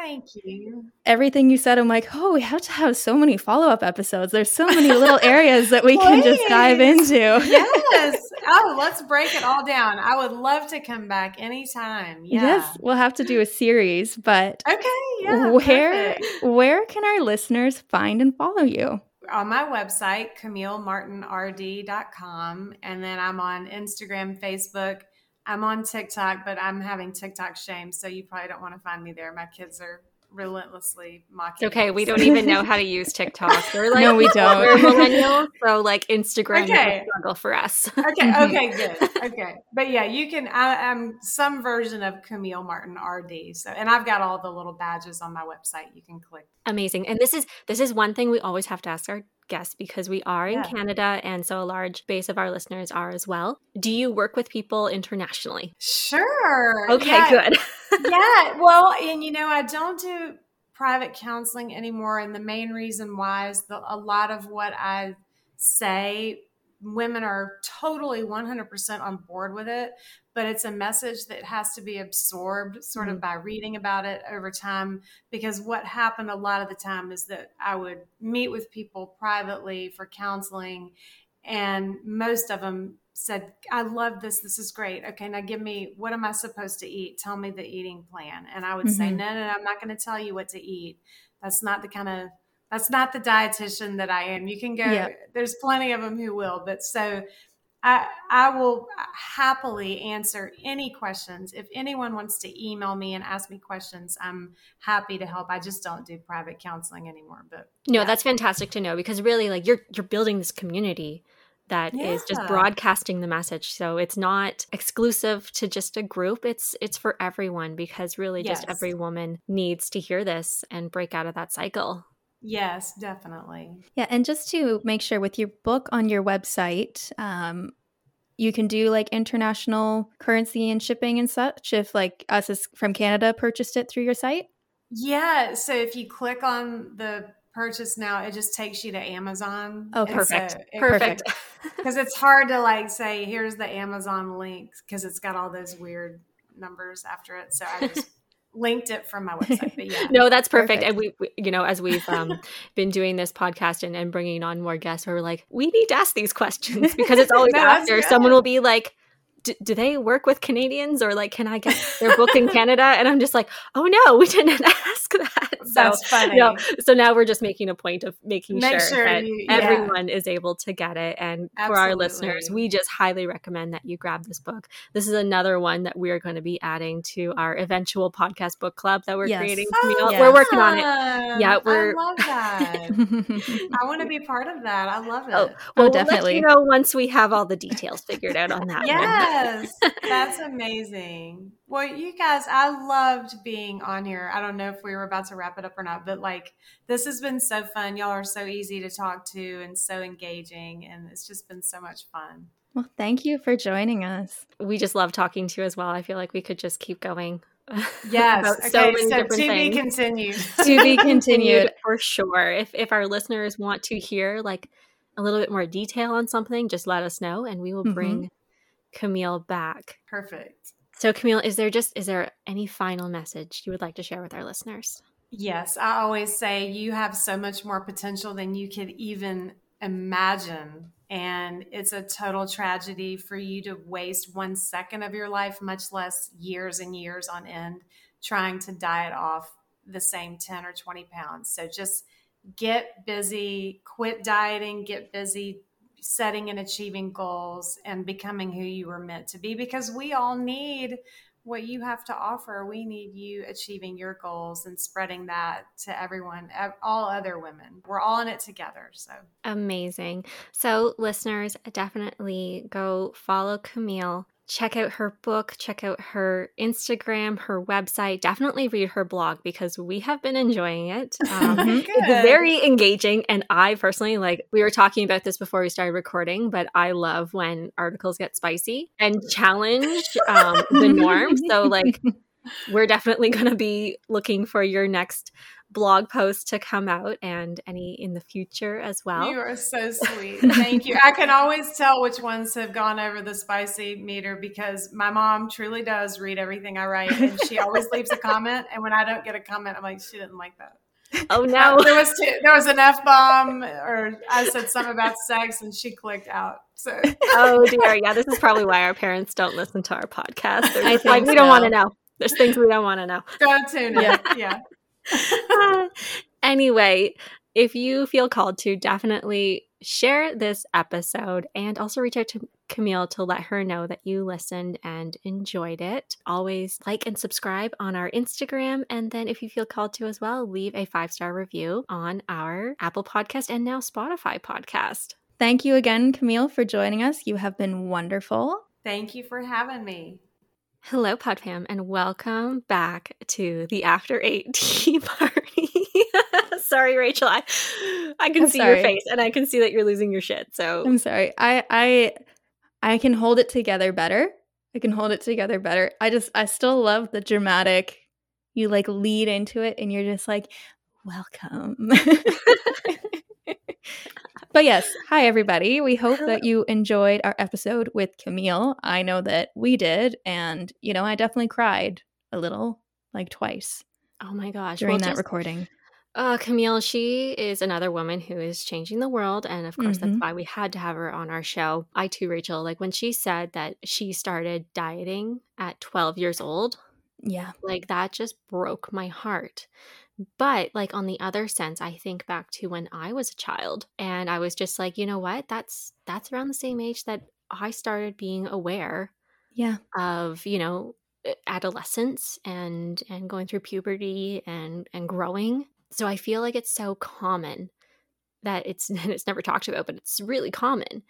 Thank you. Everything you said, I'm like, oh, we have to have so many follow up episodes. There's so many little areas that we can just dive into. yes. Oh, let's break it all down. I would love to come back anytime. Yeah. Yes, we'll have to do a series, but okay, yeah. Where perfect. where can our listeners find and follow you? On my website, CamilleMartinRD.com, and then I'm on Instagram, Facebook, I'm on TikTok, but I'm having TikTok shame, so you probably don't want to find me there. My kids are relentlessly mocking. okay, we don't even know how to use TikTok. We're like, no, we don't. We're millennials, so like Instagram okay. struggle for us. okay, okay, good. Okay, but yeah, you can. I, am some version of Camille Martin RD. So, and I've got all the little badges on my website. You can click. Amazing. And this is this is one thing we always have to ask our guests because we are in yeah. Canada and so a large base of our listeners are as well. Do you work with people internationally? Sure. Okay, yeah. good. yeah. Well, and you know, I don't do private counseling anymore and the main reason why is the, a lot of what I say women are totally 100% on board with it but it's a message that has to be absorbed sort mm-hmm. of by reading about it over time because what happened a lot of the time is that i would meet with people privately for counseling and most of them said i love this this is great okay now give me what am i supposed to eat tell me the eating plan and i would mm-hmm. say no no no i'm not going to tell you what to eat that's not the kind of That's not the dietitian that I am. You can go. Yeah. There's plenty of them who will, but so I, I will happily answer any questions. If anyone wants to email me and ask me questions, I'm happy to help. I just don't do private counseling anymore. But no, yeah. that's fantastic to know because really, like you're you're building this community that yeah. is just broadcasting the message. So it's not exclusive to just a group. It's it's for everyone because really, yes. just every woman needs to hear this and break out of that cycle. Yes, definitely. Yeah, and just to make sure with your book on your website, um, you can do like international currency and shipping and such if like us as from Canada purchased it through your site. Yeah, so if you click on the purchase now, it just takes you to Amazon. Oh, perfect. So it, perfect. Because it's hard to like say, here's the Amazon link because it's got all those weird numbers after it. So I just linked it from my website. Yeah. no, that's perfect. perfect. And we, we, you know, as we've um, been doing this podcast and, and bringing on more guests, we're like, we need to ask these questions because it's always no, after someone will be like, do they work with Canadians or like can I get their book in Canada? And I'm just like, oh no, we didn't ask that. So, That's funny. You know, so now we're just making a point of making Make sure, sure that you, yeah. everyone is able to get it. And Absolutely. for our listeners, we just highly recommend that you grab this book. This is another one that we're going to be adding to our eventual podcast book club that we're yes. creating. Oh, We're working on it. Yeah, we're. I love that. I want to be part of that. I love oh, it. Oh, well, oh, definitely. We'll you know once we have all the details figured out on that. yeah. Yes, that's amazing. Well, you guys, I loved being on here. I don't know if we were about to wrap it up or not, but like this has been so fun. Y'all are so easy to talk to and so engaging, and it's just been so much fun. Well, thank you for joining us. We just love talking to you as well. I feel like we could just keep going. Yes. okay. So, so to things. be continued. to be continued for sure. If if our listeners want to hear like a little bit more detail on something, just let us know, and we will mm-hmm. bring. Mm-hmm Camille back. Perfect. So Camille, is there just is there any final message you would like to share with our listeners? Yes, I always say you have so much more potential than you could even imagine. And it's a total tragedy for you to waste one second of your life, much less years and years on end, trying to diet off the same 10 or 20 pounds. So just get busy, quit dieting, get busy, setting and achieving goals and becoming who you were meant to be because we all need what you have to offer. We need you achieving your goals and spreading that to everyone, all other women. We're all in it together. So amazing. So, listeners, definitely go follow Camille check out her book, check out her Instagram, her website. Definitely read her blog because we have been enjoying it. Um, it's very engaging. And I personally, like, we were talking about this before we started recording, but I love when articles get spicy and challenge um, the norm. So, like, we're definitely going to be looking for your next blog post to come out and any in the future as well. You are so sweet. Thank you. I can always tell which ones have gone over the spicy meter because my mom truly does read everything I write and she always leaves a comment. And when I don't get a comment, I'm like, she didn't like that. Oh no! Uh, there was two, there was an f bomb, or I said something about sex, and she clicked out. So oh dear, yeah, this is probably why our parents don't listen to our podcast. They're like, we don't want to know. There's things we don't want to know. Don't tune in. Yeah. yeah. anyway, if you feel called to, definitely share this episode and also reach out to Camille to let her know that you listened and enjoyed it. Always like and subscribe on our Instagram. And then if you feel called to as well, leave a five star review on our Apple podcast and now Spotify podcast. Thank you again, Camille, for joining us. You have been wonderful. Thank you for having me. Hello, PodFam, and welcome back to the After Eight Tea Party. sorry, Rachel. I I can I'm see sorry. your face, and I can see that you're losing your shit. So I'm sorry. I I I can hold it together better. I can hold it together better. I just I still love the dramatic. You like lead into it, and you're just like, welcome. But yes, hi everybody. We hope that you enjoyed our episode with Camille. I know that we did, and you know, I definitely cried a little, like twice. Oh my gosh! During well, that just, recording. Uh, Camille, she is another woman who is changing the world. And of course, mm-hmm. that's why we had to have her on our show. I too, Rachel, like when she said that she started dieting at 12 years old. Yeah. Like that just broke my heart But like on the other sense, I think back to when I was a child and I was just like, you know what? That's that's around the same age that I started being aware yeah of, you know, adolescence and and going through puberty and and growing. So I feel like it's so common that it's it's never talked about, but it's really common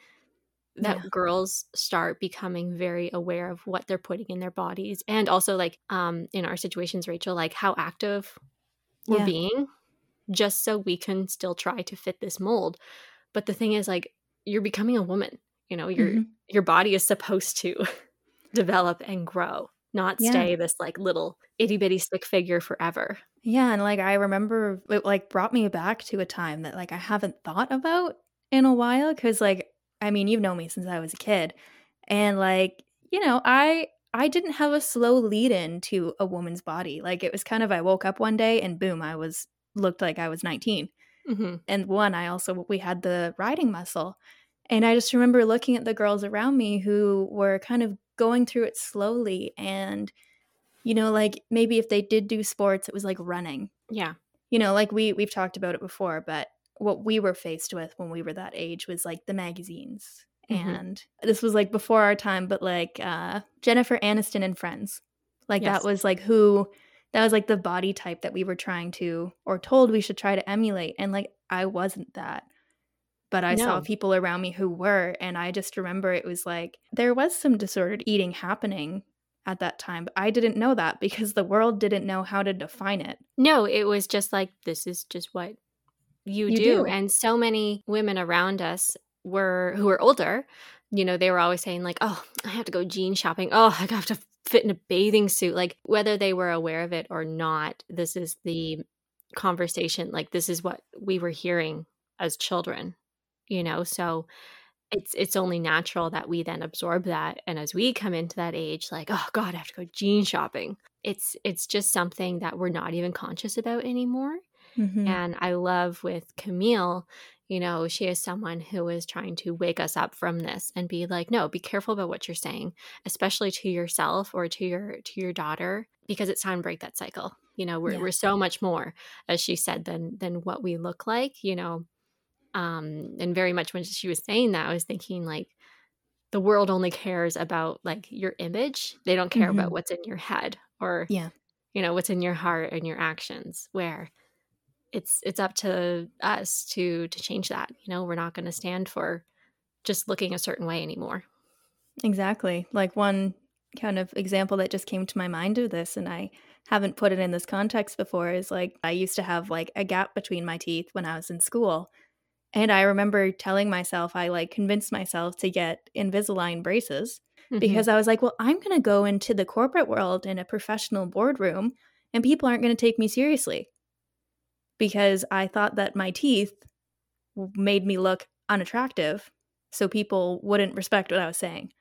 that yeah. girls start becoming very aware of what they're putting in their bodies and also like um in our situations Rachel like how active we're yeah. being just so we can still try to fit this mold but the thing is like you're becoming a woman you know your mm-hmm. your body is supposed to develop and grow not yeah. stay this like little itty bitty stick figure forever yeah and like i remember it like brought me back to a time that like i haven't thought about in a while because like i mean you've known me since i was a kid and like you know i I didn't have a slow lead in to a woman's body. Like it was kind of I woke up one day and boom, I was looked like I was 19. Mm-hmm. And one, I also we had the riding muscle. And I just remember looking at the girls around me who were kind of going through it slowly and you know like maybe if they did do sports it was like running. Yeah. You know, like we we've talked about it before, but what we were faced with when we were that age was like the magazines Mm-hmm. And this was like before our time, but like uh, Jennifer Aniston and Friends. Like yes. that was like who that was like the body type that we were trying to or told we should try to emulate. And like I wasn't that. But I no. saw people around me who were. And I just remember it was like there was some disordered eating happening at that time. But I didn't know that because the world didn't know how to define it. No, it was just like, this is just what you, you do. do. And so many women around us were who were older, you know, they were always saying like, "Oh, I have to go jean shopping. Oh, I have to fit in a bathing suit." Like whether they were aware of it or not, this is the conversation. Like this is what we were hearing as children, you know. So it's it's only natural that we then absorb that and as we come into that age like oh god i have to go jean shopping it's it's just something that we're not even conscious about anymore mm-hmm. and i love with camille you know, she is someone who is trying to wake us up from this and be like, no, be careful about what you're saying, especially to yourself or to your to your daughter, because it's time to break that cycle. You know, we're yeah. we're so much more, as she said, than than what we look like, you know. Um, and very much when she was saying that, I was thinking like the world only cares about like your image. They don't care mm-hmm. about what's in your head or yeah, you know, what's in your heart and your actions. Where it's it's up to us to to change that you know we're not going to stand for just looking a certain way anymore. Exactly. Like one kind of example that just came to my mind of this and i haven't put it in this context before is like i used to have like a gap between my teeth when i was in school and i remember telling myself i like convinced myself to get invisalign braces mm-hmm. because i was like well i'm going to go into the corporate world in a professional boardroom and people aren't going to take me seriously because I thought that my teeth made me look unattractive so people wouldn't respect what I was saying.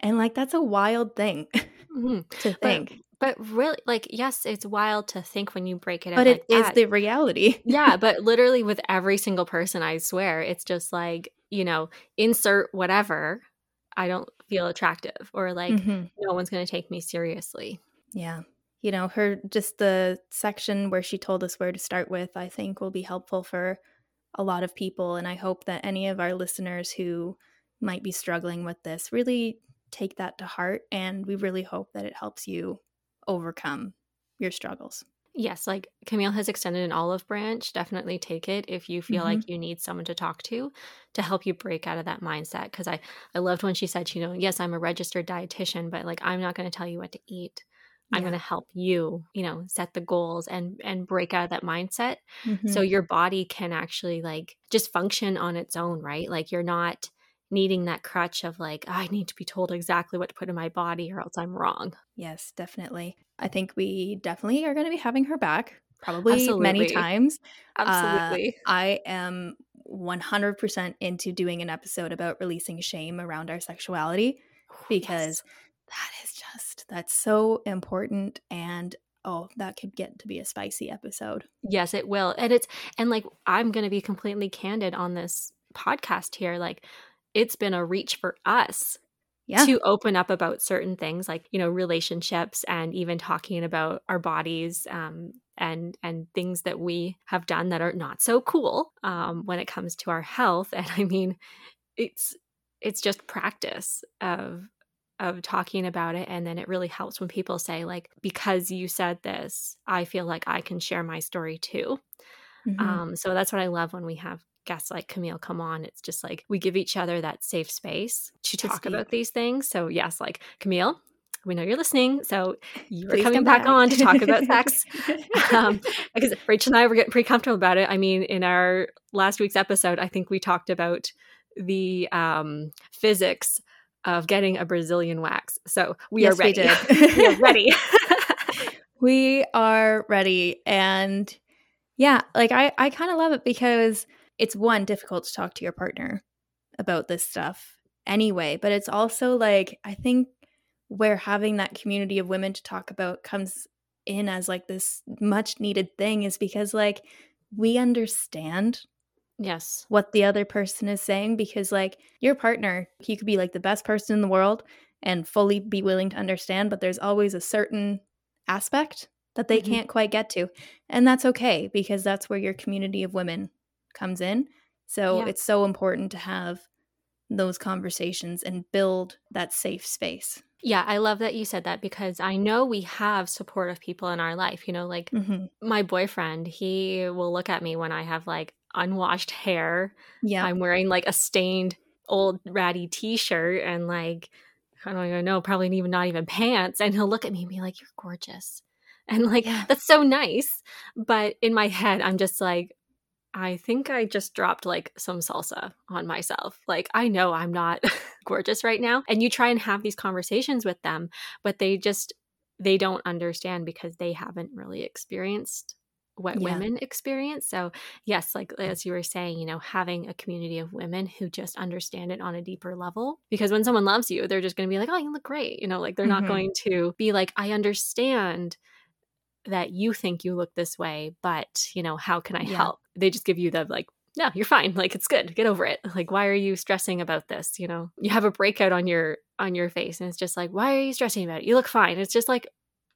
And like that's a wild thing mm-hmm. to think. But, but, really like yes, it's wild to think when you break it but it like is the reality. yeah, but literally with every single person I swear, it's just like, you know, insert whatever, I don't feel attractive or like mm-hmm. no one's going to take me seriously. Yeah you know, her just the section where she told us where to start with, I think will be helpful for a lot of people. And I hope that any of our listeners who might be struggling with this really take that to heart. And we really hope that it helps you overcome your struggles. Yes, like Camille has extended an olive branch. Definitely take it if you feel mm-hmm. like you need someone to talk to to help you break out of that mindset. Because I, I loved when she said, you know, yes, I'm a registered dietitian, but like I'm not going to tell you what to eat i'm going to help you you know set the goals and and break out of that mindset mm-hmm. so your body can actually like just function on its own right? Like you're not needing that crutch of like oh, i need to be told exactly what to put in my body or else i'm wrong. Yes definitely. I think we definitely are going to be having her back probably absolutely. many times. Uh, absolutely. Uh, i am 100% into doing an episode about releasing shame around our sexuality because yes that is just that's so important and oh that could get to be a spicy episode yes it will and it's and like i'm gonna be completely candid on this podcast here like it's been a reach for us yeah. to open up about certain things like you know relationships and even talking about our bodies um, and and things that we have done that are not so cool um, when it comes to our health and i mean it's it's just practice of of talking about it and then it really helps when people say like because you said this i feel like i can share my story too mm-hmm. um, so that's what i love when we have guests like camille come on it's just like we give each other that safe space to, to talk speak. about these things so yes like camille we know you're listening, so you are coming back. back. on to talk about sex. um, because Rachel and I were getting pretty comfortable about it. I mean, in our last week's episode, I think we talked about the um, physics of getting a Brazilian wax. So we yes, are ready. We, we are ready. we are ready. And yeah, like I, I kind of love it because it's one, difficult to talk to your partner about this stuff anyway, but it's also like, I think where having that community of women to talk about comes in as like this much needed thing is because like we understand yes what the other person is saying because like your partner he could be like the best person in the world and fully be willing to understand but there's always a certain aspect that they mm-hmm. can't quite get to and that's okay because that's where your community of women comes in so yeah. it's so important to have those conversations and build that safe space yeah, I love that you said that because I know we have supportive people in our life. You know, like mm-hmm. my boyfriend, he will look at me when I have like unwashed hair. Yeah. I'm wearing like a stained old ratty t shirt and like, I don't even know, probably even not even pants. And he'll look at me and be like, You're gorgeous. And like, yeah. that's so nice. But in my head, I'm just like, I think I just dropped like some salsa on myself. Like, I know I'm not gorgeous right now. And you try and have these conversations with them, but they just, they don't understand because they haven't really experienced what yeah. women experience. So, yes, like as you were saying, you know, having a community of women who just understand it on a deeper level. Because when someone loves you, they're just going to be like, oh, you look great. You know, like they're mm-hmm. not going to be like, I understand that you think you look this way, but you know, how can I yeah. help? They just give you the like, no, you're fine. Like it's good. Get over it. Like why are you stressing about this? You know, you have a breakout on your on your face and it's just like, why are you stressing about it? You look fine. It's just like,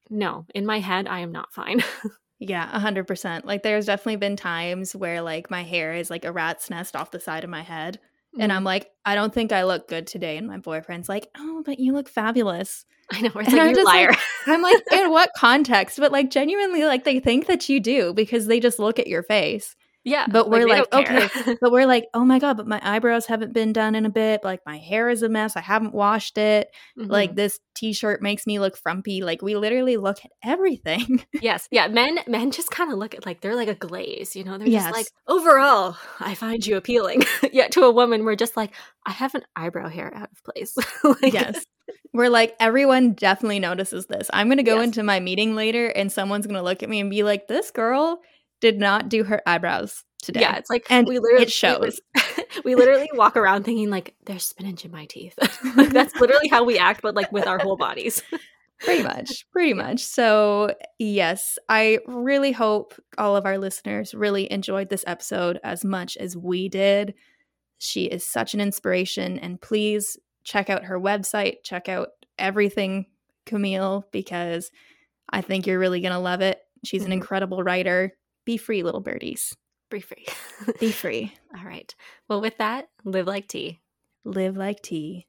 no, in my head, I am not fine. yeah, a hundred percent. Like there's definitely been times where like my hair is like a rat's nest off the side of my head. And I'm mm-hmm. like, I don't think I look good today. And my boyfriend's like, Oh, but you look fabulous. I know. It's like, you liar. Like, I'm like, in what context? But like, genuinely, like, they think that you do because they just look at your face. Yeah. But we're like, like okay. but we're like, oh my God, but my eyebrows haven't been done in a bit. Like my hair is a mess. I haven't washed it. Mm-hmm. Like this t shirt makes me look frumpy. Like we literally look at everything. yes. Yeah. Men men just kind of look at like they're like a glaze, you know? They're yes. just like, overall, I find you appealing. Yet to a woman, we're just like, I have an eyebrow hair out of place. like, yes. We're like, everyone definitely notices this. I'm going to go yes. into my meeting later and someone's going to look at me and be like, this girl did not do her eyebrows today. Yeah, it's like and we literally it shows. We, literally walk around thinking like there's spinach in my teeth. like that's literally how we act, but like with our whole bodies. pretty much, pretty much. So yes, I really hope all of our listeners really enjoyed this episode as much as we did. She is such an inspiration, and please check out her website, check out everything Camille because I think you're really gonna love it. She's an mm-hmm. incredible writer. Be free, little birdies. Be free. Be free. All right. Well, with that, live like tea. Live like tea.